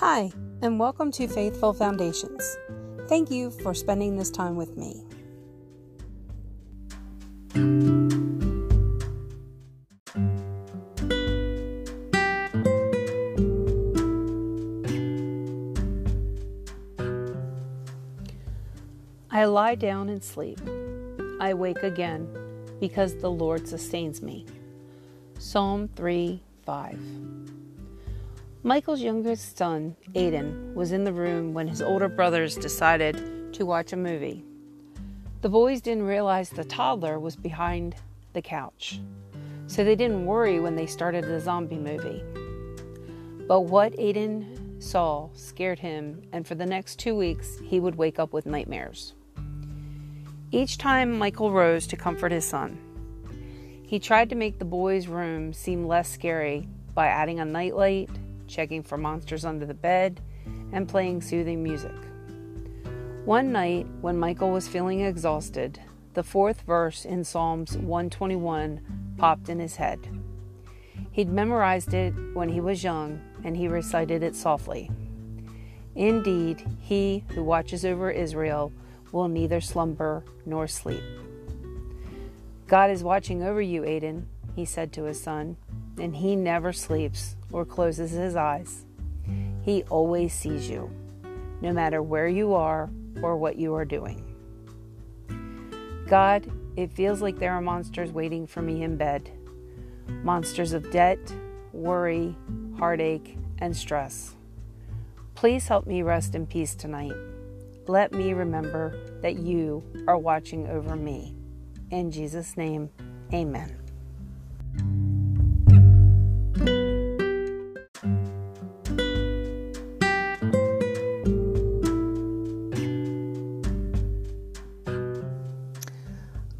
Hi, and welcome to Faithful Foundations. Thank you for spending this time with me. I lie down and sleep. I wake again because the Lord sustains me. Psalm 3 5. Michael's youngest son, Aiden, was in the room when his older brothers decided to watch a movie. The boys didn't realize the toddler was behind the couch, so they didn't worry when they started the zombie movie. But what Aiden saw scared him, and for the next two weeks, he would wake up with nightmares. Each time Michael rose to comfort his son, he tried to make the boys' room seem less scary by adding a nightlight checking for monsters under the bed, and playing soothing music. One night, when Michael was feeling exhausted, the fourth verse in Psalms 121 popped in his head. He'd memorized it when he was young, and he recited it softly. Indeed, he who watches over Israel will neither slumber nor sleep. God is watching over you, Aiden, he said to his son, and he never sleeps or closes his eyes. He always sees you, no matter where you are or what you are doing. God, it feels like there are monsters waiting for me in bed monsters of debt, worry, heartache, and stress. Please help me rest in peace tonight. Let me remember that you are watching over me. In Jesus' name, amen.